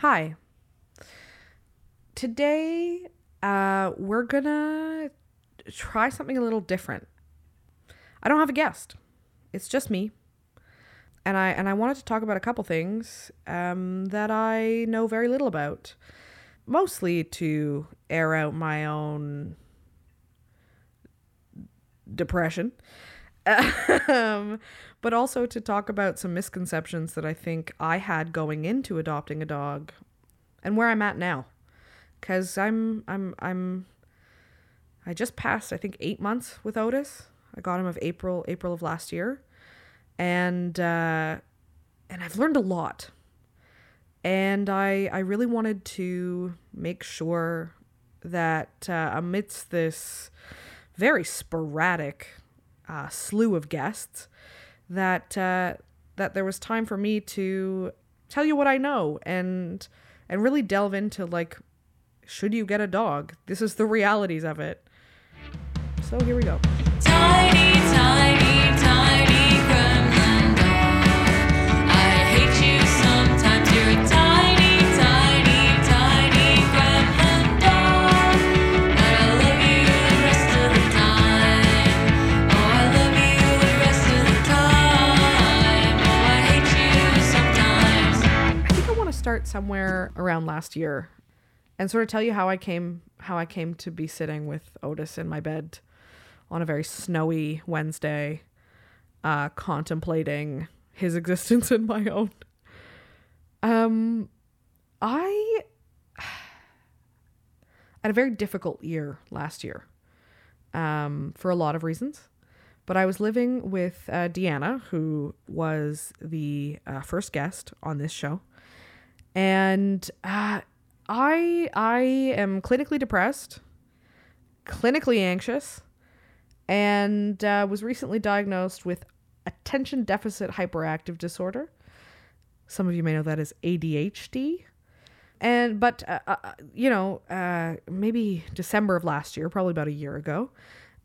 Hi. Today, uh, we're gonna try something a little different. I don't have a guest. It's just me. And I and I wanted to talk about a couple things um, that I know very little about. Mostly to air out my own depression. Um, but also to talk about some misconceptions that I think I had going into adopting a dog and where I'm at now. Cuz I'm I'm I'm I just passed I think 8 months with Otis. I got him of April April of last year. And uh and I've learned a lot. And I I really wanted to make sure that uh, amidst this very sporadic uh, slew of guests that uh, that there was time for me to tell you what I know and and really delve into like should you get a dog? This is the realities of it. So here we go. Tiny, tiny, start somewhere around last year and sort of tell you how I came how I came to be sitting with Otis in my bed on a very snowy Wednesday uh contemplating his existence and my own. Um I had a very difficult year last year. Um for a lot of reasons. But I was living with uh, Deanna, who was the uh, first guest on this show, and uh, I I am clinically depressed, clinically anxious, and uh, was recently diagnosed with attention deficit hyperactive disorder. Some of you may know that as ADHD. And but uh, uh, you know, uh, maybe December of last year, probably about a year ago,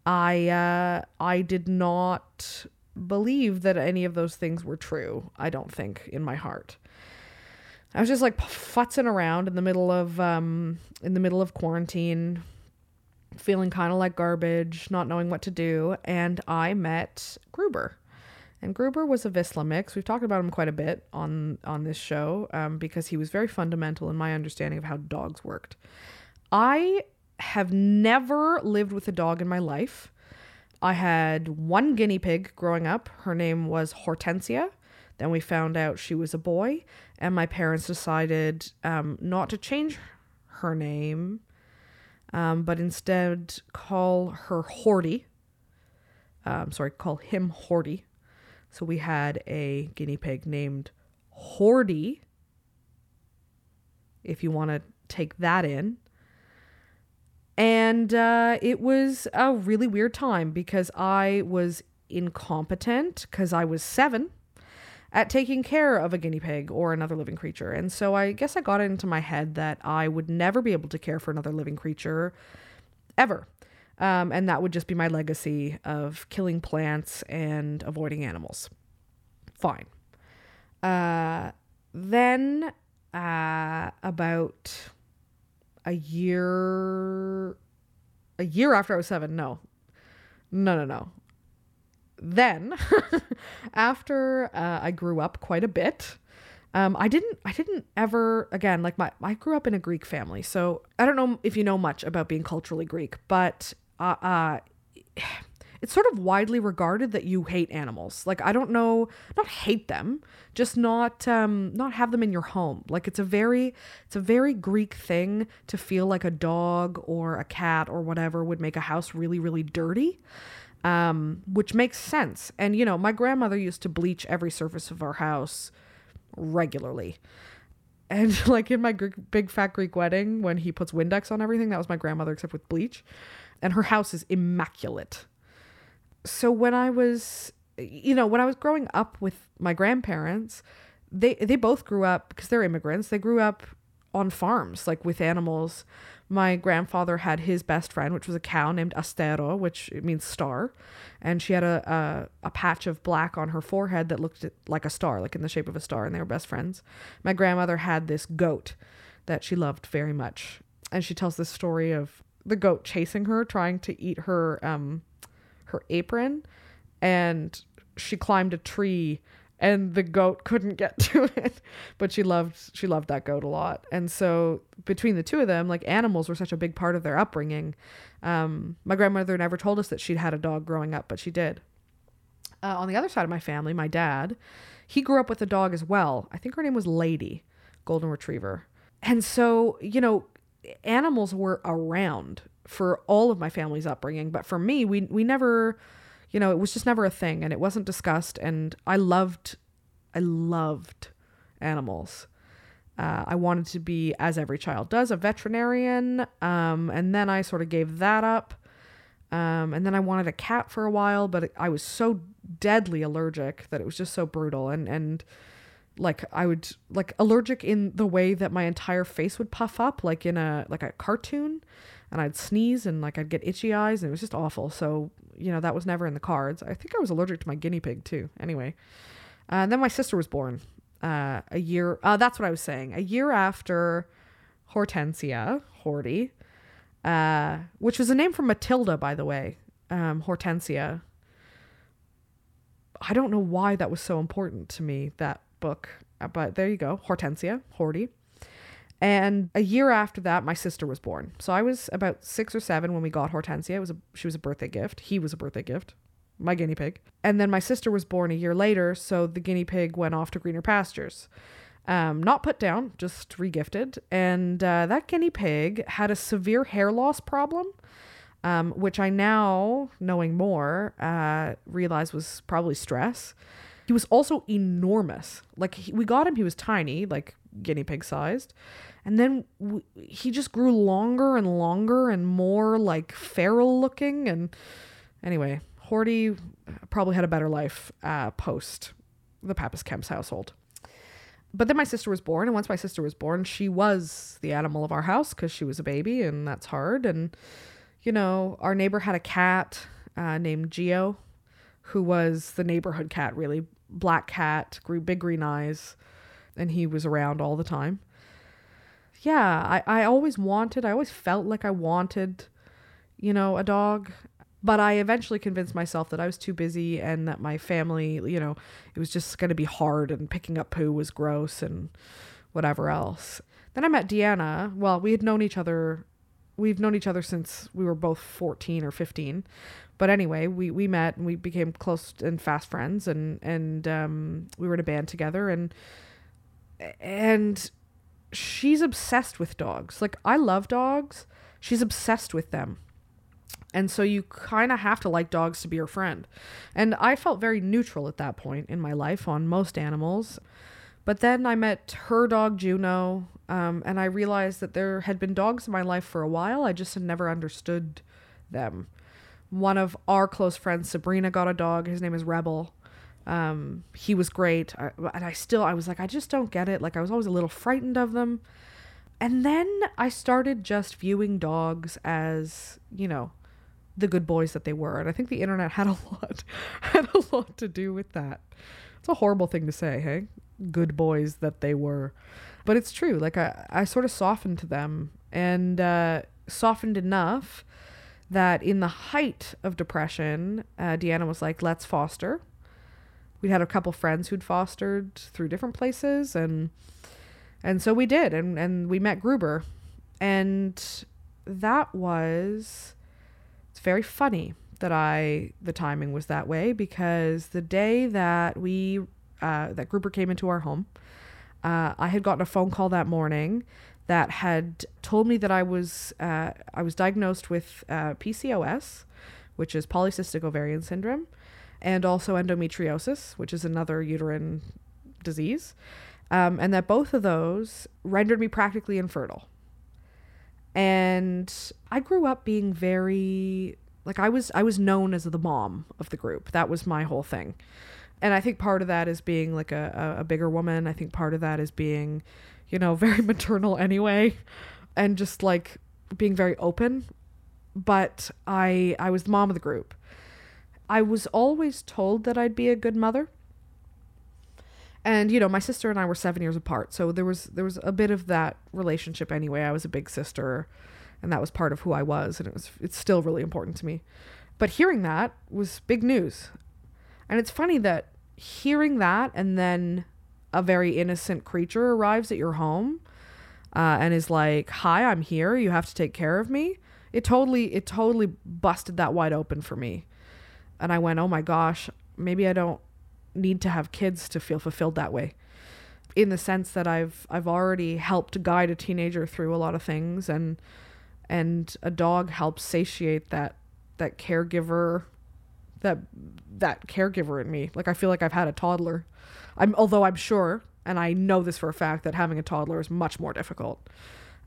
I uh, I did not believe that any of those things were true. I don't think in my heart. I was just like futzing around in the middle of um in the middle of quarantine, feeling kind of like garbage, not knowing what to do, and I met Gruber. And Gruber was a Vizsla mix. We've talked about him quite a bit on on this show um, because he was very fundamental in my understanding of how dogs worked. I have never lived with a dog in my life. I had one guinea pig growing up. Her name was Hortensia. Then we found out she was a boy, and my parents decided um, not to change her name, um, but instead call her Horty. Um, sorry, call him Horty. So we had a guinea pig named Horty, if you want to take that in. And uh, it was a really weird time because I was incompetent because I was seven at taking care of a guinea pig or another living creature. And so I guess I got it into my head that I would never be able to care for another living creature ever. Um, and that would just be my legacy of killing plants and avoiding animals. Fine. Uh, then, uh, about a year, a year after I was seven, no, no, no, no. Then, after uh, I grew up quite a bit, um, I didn't, I didn't ever, again, like my, I grew up in a Greek family, so I don't know if you know much about being culturally Greek, but uh, uh, it's sort of widely regarded that you hate animals. Like I don't know, not hate them, just not um not have them in your home. Like it's a very it's a very Greek thing to feel like a dog or a cat or whatever would make a house really really dirty. Um which makes sense. And you know, my grandmother used to bleach every surface of our house regularly. And like in my big fat Greek wedding, when he puts Windex on everything, that was my grandmother except with bleach. And her house is immaculate so when I was you know, when I was growing up with my grandparents, they they both grew up because they're immigrants. They grew up on farms, like with animals. My grandfather had his best friend, which was a cow named Astero, which means star, and she had a, a a patch of black on her forehead that looked like a star, like in the shape of a star, and they were best friends. My grandmother had this goat that she loved very much, and she tells this story of the goat chasing her, trying to eat her um her apron, and she climbed a tree and the goat couldn't get to it. But she loved she loved that goat a lot. And so between the two of them like animals were such a big part of their upbringing. Um, my grandmother never told us that she'd had a dog growing up but she did. Uh, on the other side of my family my dad he grew up with a dog as well. I think her name was lady golden retriever. And so you know animals were around for all of my family's upbringing but for me we we never you know, it was just never a thing and it wasn't discussed. And I loved, I loved animals. Uh, I wanted to be, as every child does, a veterinarian. Um, and then I sort of gave that up. Um, and then I wanted a cat for a while, but I was so deadly allergic that it was just so brutal. And, and, like I would like allergic in the way that my entire face would puff up like in a like a cartoon and I'd sneeze and like I'd get itchy eyes and it was just awful. So, you know, that was never in the cards. I think I was allergic to my guinea pig too. Anyway, uh, then my sister was born uh, a year. Uh, that's what I was saying. A year after Hortensia, Horty, uh, which was a name for Matilda, by the way. Um, Hortensia. I don't know why that was so important to me, that book, uh, but there you go. Hortensia, Horty. And a year after that, my sister was born. So I was about six or seven when we got Hortensia. It was a she was a birthday gift. He was a birthday gift. My guinea pig. And then my sister was born a year later, so the guinea pig went off to greener pastures. Um, not put down, just regifted. And uh, that guinea pig had a severe hair loss problem, um, which I now, knowing more, uh, realize was probably stress. He was also enormous. Like he, we got him, he was tiny, like guinea pig sized, and then he just grew longer and longer and more like feral looking. And anyway, Horty probably had a better life uh, post the Pappas Kemp's household. But then my sister was born, and once my sister was born, she was the animal of our house because she was a baby, and that's hard. And you know, our neighbor had a cat uh, named Geo, who was the neighborhood cat, really black cat, grew big green eyes, and he was around all the time. Yeah, I, I always wanted, I always felt like I wanted, you know, a dog. But I eventually convinced myself that I was too busy and that my family, you know, it was just going to be hard and picking up poo was gross and whatever else. Then I met Deanna. Well, we had known each other. We've known each other since we were both 14 or 15. But anyway, we, we met and we became close and fast friends and, and um, we were in a band together and and she's obsessed with dogs. Like I love dogs. She's obsessed with them. And so you kind of have to like dogs to be her friend. And I felt very neutral at that point in my life on most animals. But then I met her dog, Juno, um, and I realized that there had been dogs in my life for a while. I just had never understood them. One of our close friends, Sabrina, got a dog. His name is Rebel. Um, he was great. I, and I still, I was like, I just don't get it. Like, I was always a little frightened of them. And then I started just viewing dogs as, you know, the good boys that they were. And I think the internet had a lot had a lot to do with that. It's a horrible thing to say, hey? Good boys that they were. But it's true. Like I, I sort of softened to them and uh, softened enough that in the height of depression, uh, Deanna was like, let's foster. We had a couple friends who'd fostered through different places and and so we did and, and we met Gruber. And that was it's very funny that I the timing was that way because the day that we uh, that Gruber came into our home, uh, I had gotten a phone call that morning that had told me that I was uh, I was diagnosed with uh, PCOS, which is polycystic ovarian syndrome, and also endometriosis, which is another uterine disease, um, and that both of those rendered me practically infertile. And I grew up being very like I was I was known as the mom of the group. That was my whole thing. And I think part of that is being like a, a, bigger woman. I think part of that is being, you know, very maternal anyway, and just like being very open. But I I was the mom of the group. I was always told that I'd be a good mother. And you know, my sister and I were 7 years apart, so there was there was a bit of that relationship anyway. I was a big sister and that was part of who I was and it was it's still really important to me. But hearing that was big news. And it's funny that hearing that and then a very innocent creature arrives at your home uh, and is like, "Hi, I'm here. You have to take care of me." It totally, it totally busted that wide open for me, and I went, "Oh my gosh, maybe I don't need to have kids to feel fulfilled that way." In the sense that I've I've already helped guide a teenager through a lot of things, and and a dog helps satiate that that caregiver that that caregiver in me. Like I feel like I've had a toddler. I'm although I'm sure and I know this for a fact that having a toddler is much more difficult.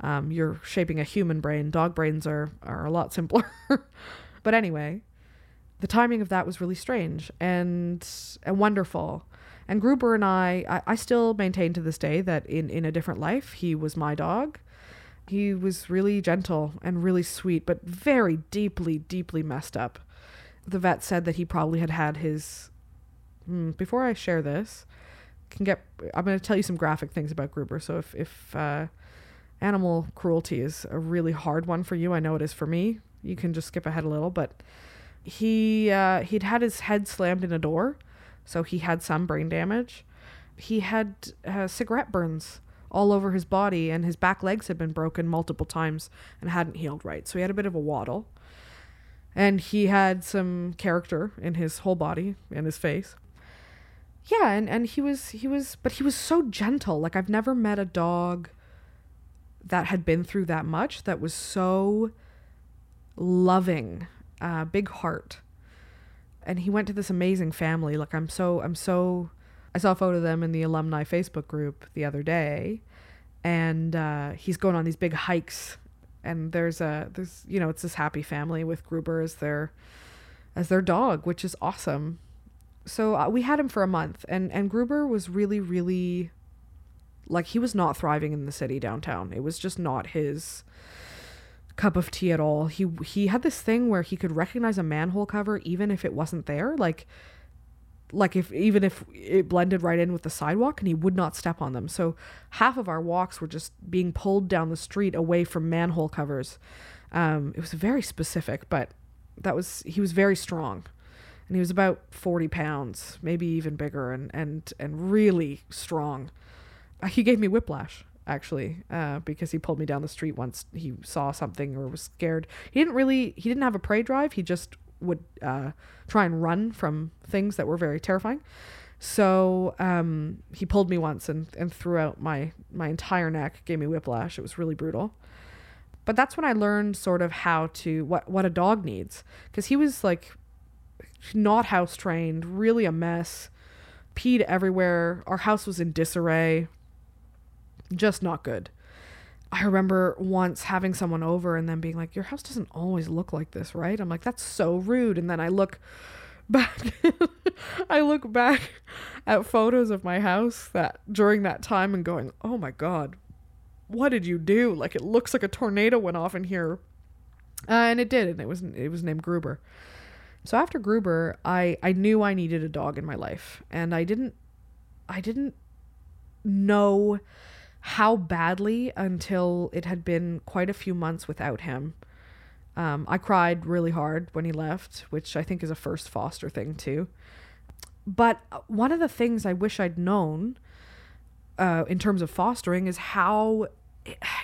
Um, you're shaping a human brain. Dog brains are are a lot simpler. but anyway, the timing of that was really strange and and wonderful. And Gruber and I, I, I still maintain to this day that in, in a different life, he was my dog. He was really gentle and really sweet, but very deeply, deeply messed up. The vet said that he probably had had his. Hmm, before I share this, can get. I'm going to tell you some graphic things about Gruber. So if if uh, animal cruelty is a really hard one for you, I know it is for me. You can just skip ahead a little, but he uh, he'd had his head slammed in a door, so he had some brain damage. He had uh, cigarette burns all over his body, and his back legs had been broken multiple times and hadn't healed right. So he had a bit of a waddle, and he had some character in his whole body and his face. Yeah, and and he was he was, but he was so gentle. Like I've never met a dog that had been through that much that was so loving uh, big heart. And he went to this amazing family. Like i'm so i'm so i saw a photo of them in the alumni facebook group the other day. And uh, he's going on these big hikes. And there's a there's you know it's this happy family with gruber as their as their dog which is awesome. So uh, we had him for a month. And and gruber was really really like he was not thriving in the city downtown. It was just not his cup of tea at all. He he had this thing where he could recognize a manhole cover even if it wasn't there, like like if even if it blended right in with the sidewalk and he would not step on them. So half of our walks were just being pulled down the street away from manhole covers. Um, it was very specific, but that was he was very strong. And he was about 40 pounds, maybe even bigger and and and really strong. Uh, He gave me whiplash actually uh, because he pulled me down the street once he saw something or was scared. He didn't really he didn't have a prey drive. He just would uh, try and run from things that were very terrifying. So um, he pulled me once and, and threw out my my entire neck gave me whiplash. It was really brutal. But that's when i learned sort of how to what what a dog needs. Because he was like not house trained really a mess peed everywhere. Our house was in disarray just not good. I remember once having someone over and then being like, Your house doesn't always look like this, right? I'm like, That's so rude. And then I look back I look back at photos of my house that during that time and going, Oh my god, what did you do? Like it looks like a tornado went off in here. Uh, and it did, and it was it was named Gruber. So after Gruber, I I knew I needed a dog in my life, and I didn't I didn't know how badly until it had been quite a few months without him. Um, I cried really hard when he left, which I think is a first foster thing too. But one of the things I wish I'd known uh, in terms of fostering is how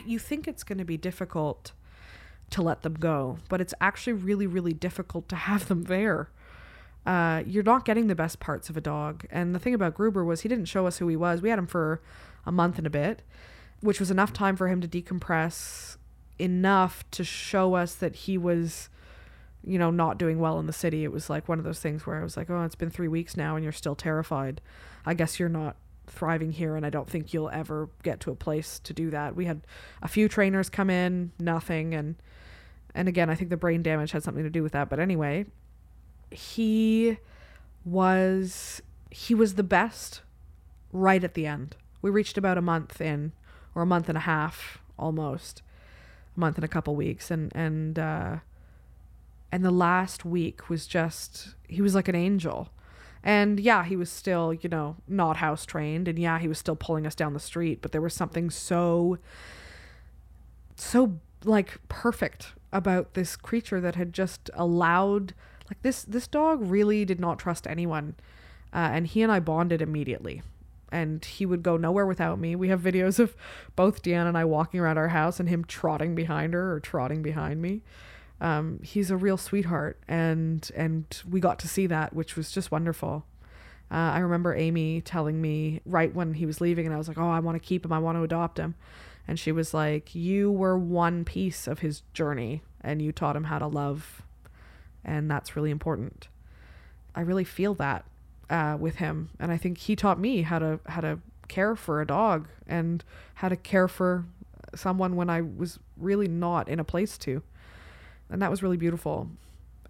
you think it's going to be difficult to let them go, but it's actually really, really difficult to have them there. Uh, you're not getting the best parts of a dog. And the thing about Gruber was he didn't show us who he was. We had him for a month and a bit, which was enough time for him to decompress, enough to show us that he was, you know, not doing well in the city. It was like one of those things where I was like, oh, it's been three weeks now and you're still terrified. I guess you're not thriving here and I don't think you'll ever get to a place to do that. We had a few trainers come in, nothing and and again, I think the brain damage had something to do with that, but anyway, he was he was the best right at the end. We reached about a month in or a month and a half almost, a month and a couple weeks, and and uh, and the last week was just he was like an angel. And yeah, he was still, you know, not house trained. And yeah, he was still pulling us down the street. But there was something so, so like perfect about this creature that had just allowed, like this, this dog really did not trust anyone. Uh, and he and I bonded immediately. And he would go nowhere without me. We have videos of both Deanna and I walking around our house and him trotting behind her or trotting behind me. Um, he's a real sweetheart and and we got to see that which was just wonderful. Uh, i remember amy telling me right when he was leaving and i was like oh i want to keep him. I want to adopt him. And she was like you were one piece of his journey and you taught him how to love and that's really important. I really feel that uh, with him and i think he taught me how to how to care for a dog and how to care for someone when i was really not in a place to and that was really beautiful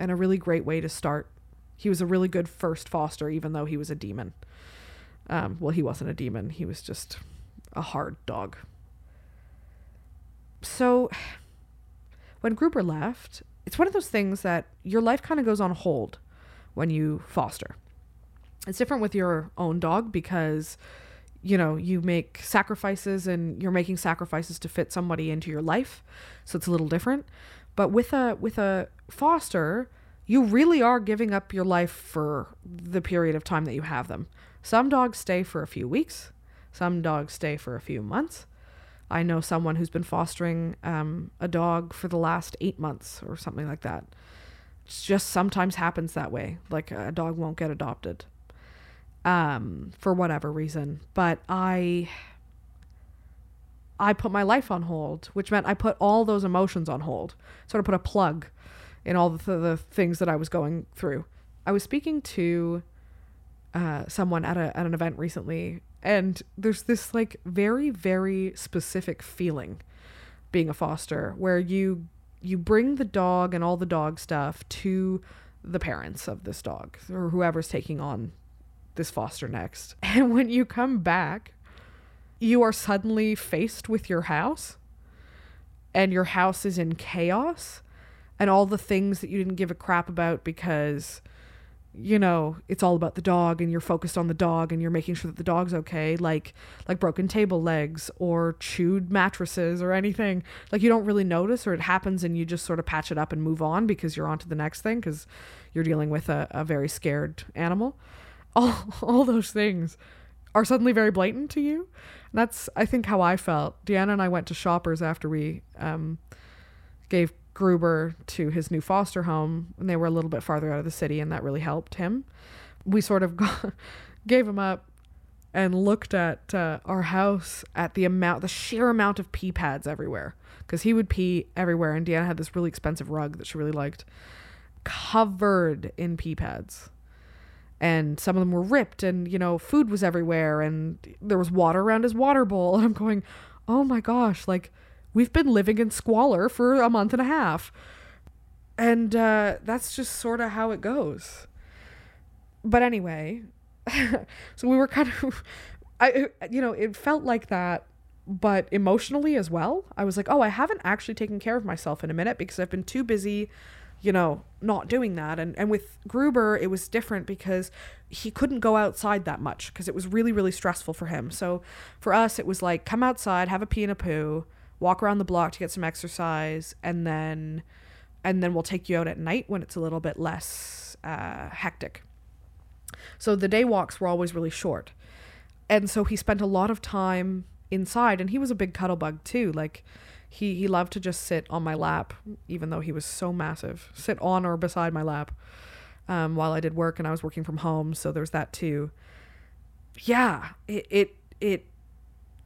and a really great way to start. He was a really good first foster, even though he was a demon. Um, well, he wasn't a demon, he was just a hard dog. So when Gruber left, it's one of those things that your life kind of goes on hold when you foster. It's different with your own dog because you know you make sacrifices and you're making sacrifices to fit somebody into your life so it's a little different but with a with a foster, you really are giving up your life for the period of time that you have them. Some dogs stay for a few weeks. Some dogs stay for a few months. I know someone who's been fostering um, a dog for the last eight months or something like that. It just sometimes happens that way. Like a dog won't get adopted um, for whatever reason. But I I put my life on hold, which meant I put all those emotions on hold. Sort of put a plug in all the, the things that I was going through. I was speaking to uh, someone at a at an event recently, and there's this like very very specific feeling being a foster where you you bring the dog and all the dog stuff to the parents of this dog or whoever's taking on this foster next. And when you come back you are suddenly faced with your house and your house is in chaos and all the things that you didn't give a crap about because you know it's all about the dog and you're focused on the dog and you're making sure that the dog's okay like like broken table legs or chewed mattresses or anything like you don't really notice or it happens and you just sort of patch it up and move on because you're on to the next thing because you're dealing with a, a very scared animal all all those things are suddenly very blatant to you And that's I think how I felt. Deanna and I went to Shoppers after we um, gave Gruber to his new foster home, and they were a little bit farther out of the city, and that really helped him. We sort of got, gave him up and looked at uh, our house at the amount, the sheer amount of pee pads everywhere, because he would pee everywhere, and Deanna had this really expensive rug that she really liked, covered in pee pads and some of them were ripped and you know food was everywhere and there was water around his water bowl. And i'm going oh my gosh like we've been living in squalor for a month and a half. And uh, that's just sort of how it goes. But anyway so we were kind of i you know it felt like that but emotionally as well i was like oh i haven't actually taken care of myself in a minute because i've been too busy you know, not doing that. And and with Gruber, it was different because he couldn't go outside that much because it was really really stressful for him. So for us, it was like come outside, have a pee and a poo, walk around the block to get some exercise, and then and then we'll take you out at night when it's a little bit less uh, hectic. So the day walks were always really short, and so he spent a lot of time inside, and he was a big cuddle bug too, like he he loved to just sit on my lap, even though he was so massive. Sit on or beside my lap um, while I did work, and I was working from home, so there's that too. Yeah, it it it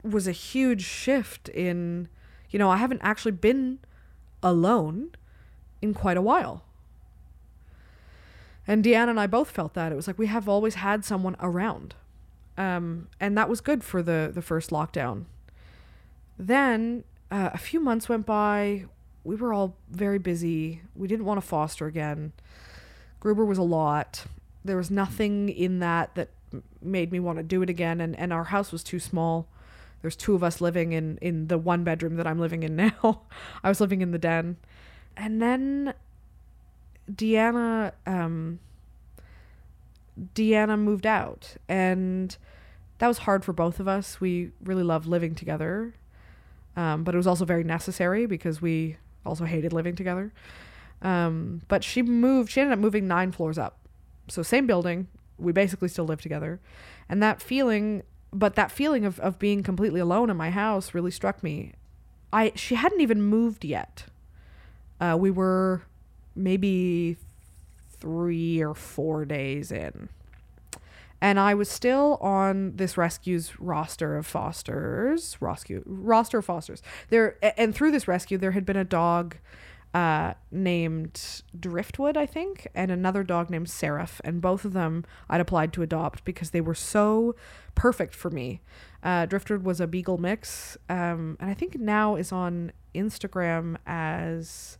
was a huge shift in, you know, I haven't actually been alone in quite a while. And Deanna and I both felt that. It was like we have always had someone around. Um, and that was good for the, the first lockdown. Then uh, a few months went by. We were all very busy. We didn't want to foster again. Gruber was a lot. There was nothing in that that made me want to do it again. And, and our house was too small. there's two of us living in in the one bedroom that I'm living in now. I was living in the den. And then Deanna um Deanna moved out and that was hard for both of us. We really loved living together. Um, but it was also very necessary because we also hated living together. Um, but she moved, she ended up moving nine floors up. So, same building. We basically still live together. And that feeling, but that feeling of, of being completely alone in my house really struck me. I She hadn't even moved yet. Uh, we were maybe three or four days in. And I was still on this rescue's roster of fosters, rescue roster of fosters. There and through this rescue, there had been a dog uh, named Driftwood, I think, and another dog named Seraph, and both of them I'd applied to adopt because they were so perfect for me. Uh, Driftwood was a beagle mix, um, and I think now is on Instagram as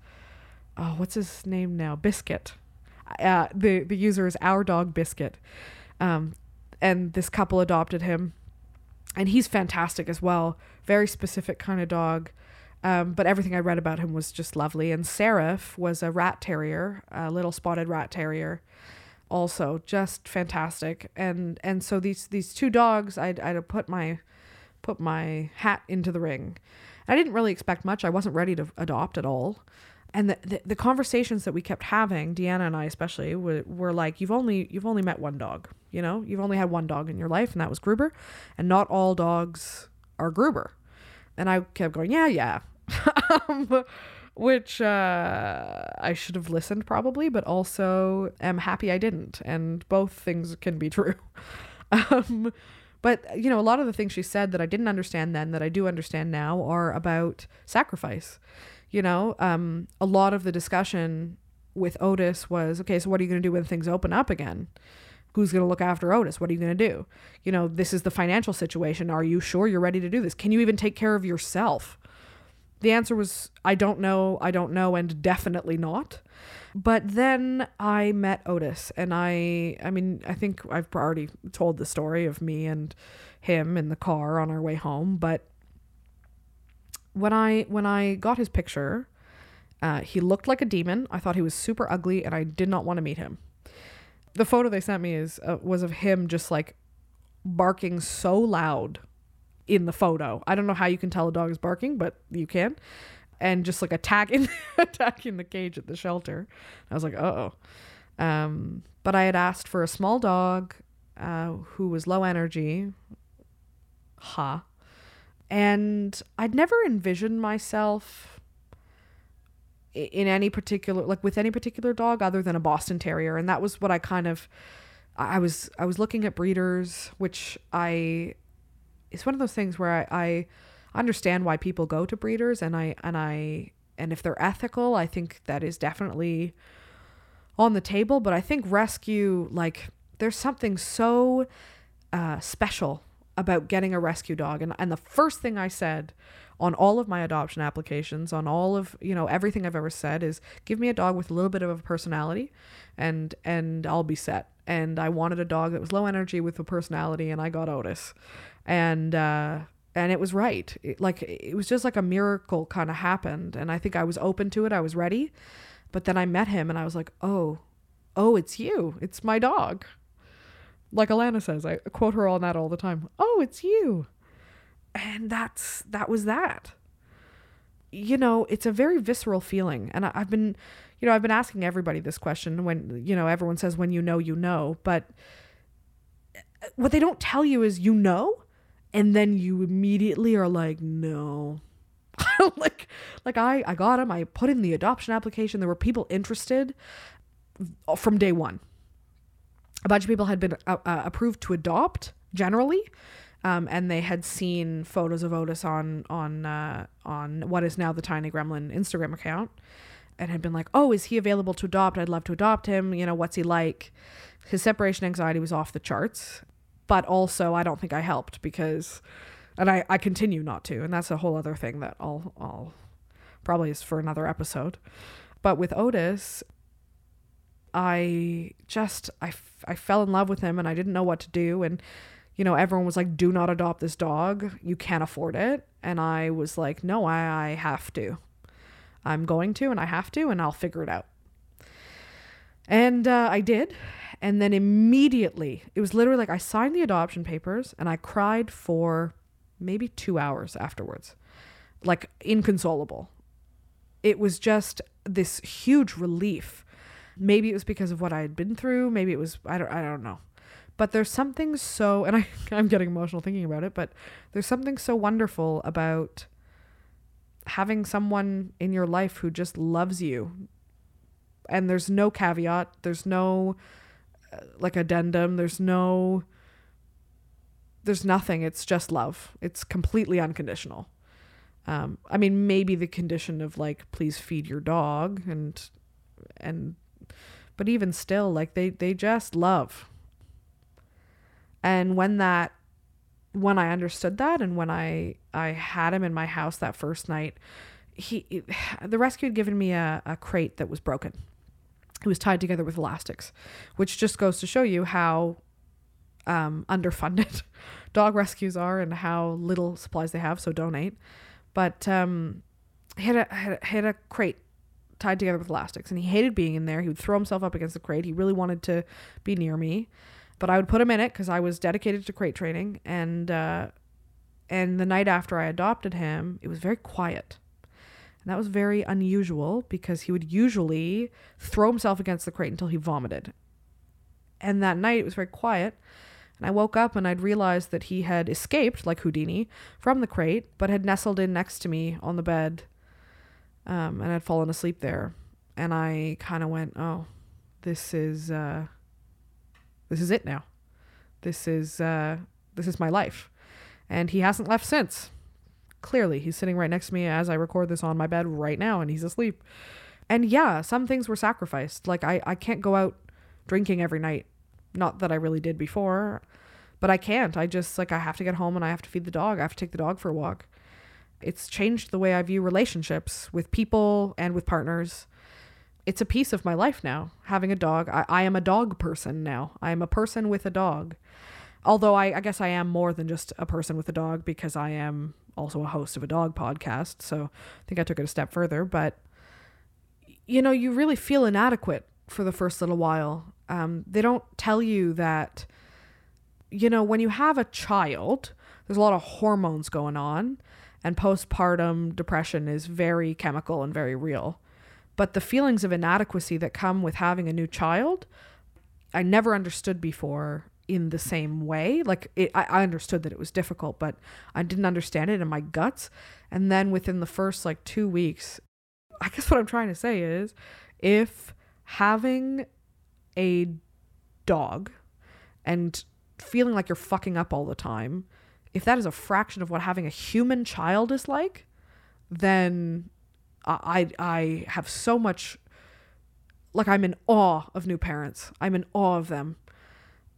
oh, what's his name now? Biscuit. Uh, the the user is our dog Biscuit, um, and this couple adopted him, and he's fantastic as well. Very specific kind of dog. Um, but everything I read about him was just lovely. And Seraph was a rat terrier, a little spotted rat terrier, also just fantastic. And and so these these two dogs, I'd I'd put my put my hat into the ring. I didn't really expect much. I wasn't ready to adopt at all. And the, the, the conversations that we kept having, Deanna and I especially, were, were like, you've only you've only met one dog, you know, you've only had one dog in your life, and that was Gruber, and not all dogs are Gruber. And I kept going, yeah, yeah, um, which uh, I should have listened probably, but also am happy I didn't. And both things can be true. um, but, you know, a lot of the things she said that I didn't understand then that I do understand now are about sacrifice. You know, um, a lot of the discussion with Otis was okay, so what are you going to do when things open up again? Who's going to look after Otis? What are you going to do? You know, this is the financial situation. Are you sure you're ready to do this? Can you even take care of yourself? The answer was I don't know, I don't know, and definitely not. But then I met Otis, and I, I mean, I think I've already told the story of me and him in the car on our way home. But when I when I got his picture, uh, he looked like a demon. I thought he was super ugly, and I did not want to meet him. The photo they sent me is uh, was of him just like barking so loud in the photo. I don't know how you can tell a dog is barking, but you can. And just like attacking attacking the cage at the shelter. I was like, oh. Um, but I had asked for a small dog uh, who was low energy. Ha. And I'd never envisioned myself in any particular like with any particular dog other than a Boston Terrier, and that was what I kind of I was I was looking at breeders, which I it's one of those things where I, I understand why people go to breeders and I and I and if they're ethical, I think that is definitely on the table. But I think rescue, like there's something so uh, special about getting a rescue dog. And and the first thing I said on all of my adoption applications, on all of you know everything I've ever said is give me a dog with a little bit of a personality, and and I'll be set. And I wanted a dog that was low energy with a personality, and I got Otis, and uh, and it was right. It, like it was just like a miracle kind of happened, and I think I was open to it. I was ready, but then I met him, and I was like, oh, oh, it's you. It's my dog. Like Alana says, I quote her on that all the time. Oh, it's you. And that's that was that. You know it's a very visceral feeling. And I, i've been you know i've been asking everybody this question when you know everyone says when you know you know. But uh, what they don't tell you is you know and then you immediately are like no. Like like i i got him i put in the adoption application. There were people interested uh, from day one a bunch of people had been uh, uh, approved to adopt generally um, and they had seen photos of Otis on on uh, on what is now the Tiny Gremlin Instagram account, and had been like, "Oh, is he available to adopt? I'd love to adopt him. You know, what's he like?" His separation anxiety was off the charts, but also I don't think I helped because, and I I continue not to, and that's a whole other thing that I'll I'll probably is for another episode. But with Otis, I just I, fell in love with him and I didn't know what to do and you know, everyone was like, do not adopt this dog. You can't afford it. And I was like, no, I, I have to. I'm going to, and I have to, and I'll figure it out. And uh, I did. And then immediately, it was literally like I signed the adoption papers and I cried for maybe two hours afterwards, like inconsolable. It was just this huge relief. Maybe it was because of what I had been through. Maybe it was, I don't, I don't know. But there's something so, and I, I'm getting emotional thinking about it, but there's something so wonderful about having someone in your life who just loves you. And there's no caveat, there's no uh, like addendum, there's no, there's nothing. It's just love. It's completely unconditional. Um, I mean, maybe the condition of like, please feed your dog and, and, but even still, like they, they just love. And when that, when I understood that and when I, I had him in my house that first night, he, the rescue had given me a, a crate that was broken. It was tied together with elastics, which just goes to show you how um, underfunded dog rescues are and how little supplies they have. So donate. But um, had a, had a, had a crate tied together with elastics, and he hated being in there. He would throw himself up against the crate. He really wanted to be near me, but I would put him in it because I was dedicated to crate training. And uh, and the night after I adopted him, it was very quiet. And that was very unusual because he would usually throw himself against the crate until he vomited. And that night it was very quiet. And I woke up and I'd realized that he had escaped, like Houdini, from the crate, but had nestled in next to me on the bed um, and had fallen asleep there. And I kind of went, oh, this is, uh, this is it now. This is, uh, this is my life. And he hasn't left since. Clearly, he's sitting right next to me as I record this on my bed right now and he's asleep. And yeah, some things were sacrificed. Like I, I can't go out drinking every night. Not that I really did before, but I can't. I just like I have to get home and I have to feed the dog. I have to take the dog for a walk. It's changed the way I view relationships with people and with partners. It's a piece of my life now, having a dog. I, I am a dog person now. I am a person with a dog. Although I, I guess I am more than just a person with a dog because I am also a host of a dog podcast. So I think I took it a step further. But, you know, you really feel inadequate for the first little while. Um, they don't tell you that, you know, when you have a child, there's a lot of hormones going on, and postpartum depression is very chemical and very real. But the feelings of inadequacy that come with having a new child, I never understood before in the same way. Like it, I, I understood that it was difficult, but I didn't understand it in my guts. And then within the first like two weeks, I guess what I'm trying to say is if having a dog and feeling like you're fucking up all the time, if that is a fraction of what having a human child is like, then I I, have so much like I'm in awe of new parents. I'm in awe of them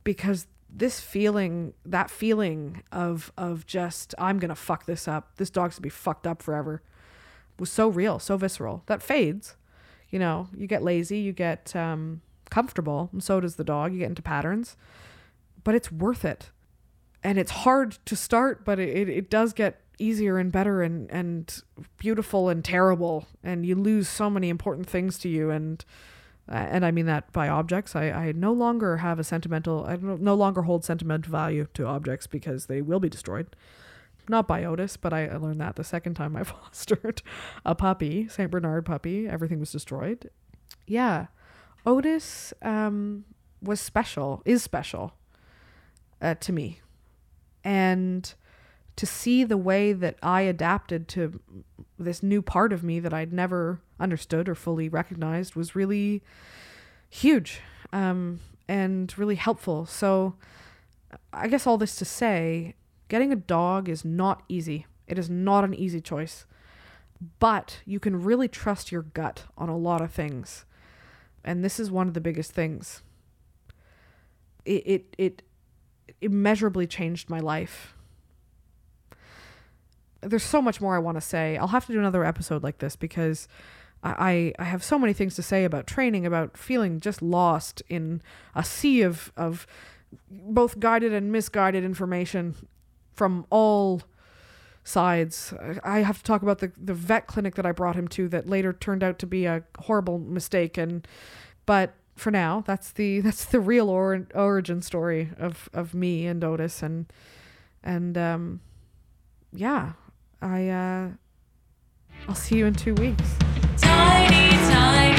because this feeling, that feeling of of just I'm gonna fuck this up. This dog's gonna be fucked up forever, was so real, so visceral. That fades. You know, you get lazy, you get um, comfortable, and so does the dog. You get into patterns, but it's worth it. And it's hard to start, but it, it, does get easier and better and, and beautiful and terrible. And you lose so many important things to you. And uh, and I mean that by objects. I, I no longer have a sentimental, I no longer hold sentimental value to objects because they will be destroyed. Not by Otis, but I, I learned that the second time I fostered a puppy, St. Bernard puppy. Everything was destroyed. Yeah. Otis um, was special, is special uh, to me. And to see the way that I adapted to this new part of me that I'd never understood or fully recognized was really huge um, and really helpful. So, I guess all this to say, getting a dog is not easy. It is not an easy choice. But you can really trust your gut on a lot of things. And this is one of the biggest things. It it, it immeasurably changed my life. There's so much more I want to say. I'll have to do another episode like this because I, I have so many things to say about training, about feeling just lost in a sea of, of both guided and misguided information from all sides. I have to talk about the the vet clinic that I brought him to that later turned out to be a horrible mistake and but for now, that's the that's the real or- origin story of of me and Otis and and um, yeah, I uh, I'll see you in two weeks. Tiny, tiny.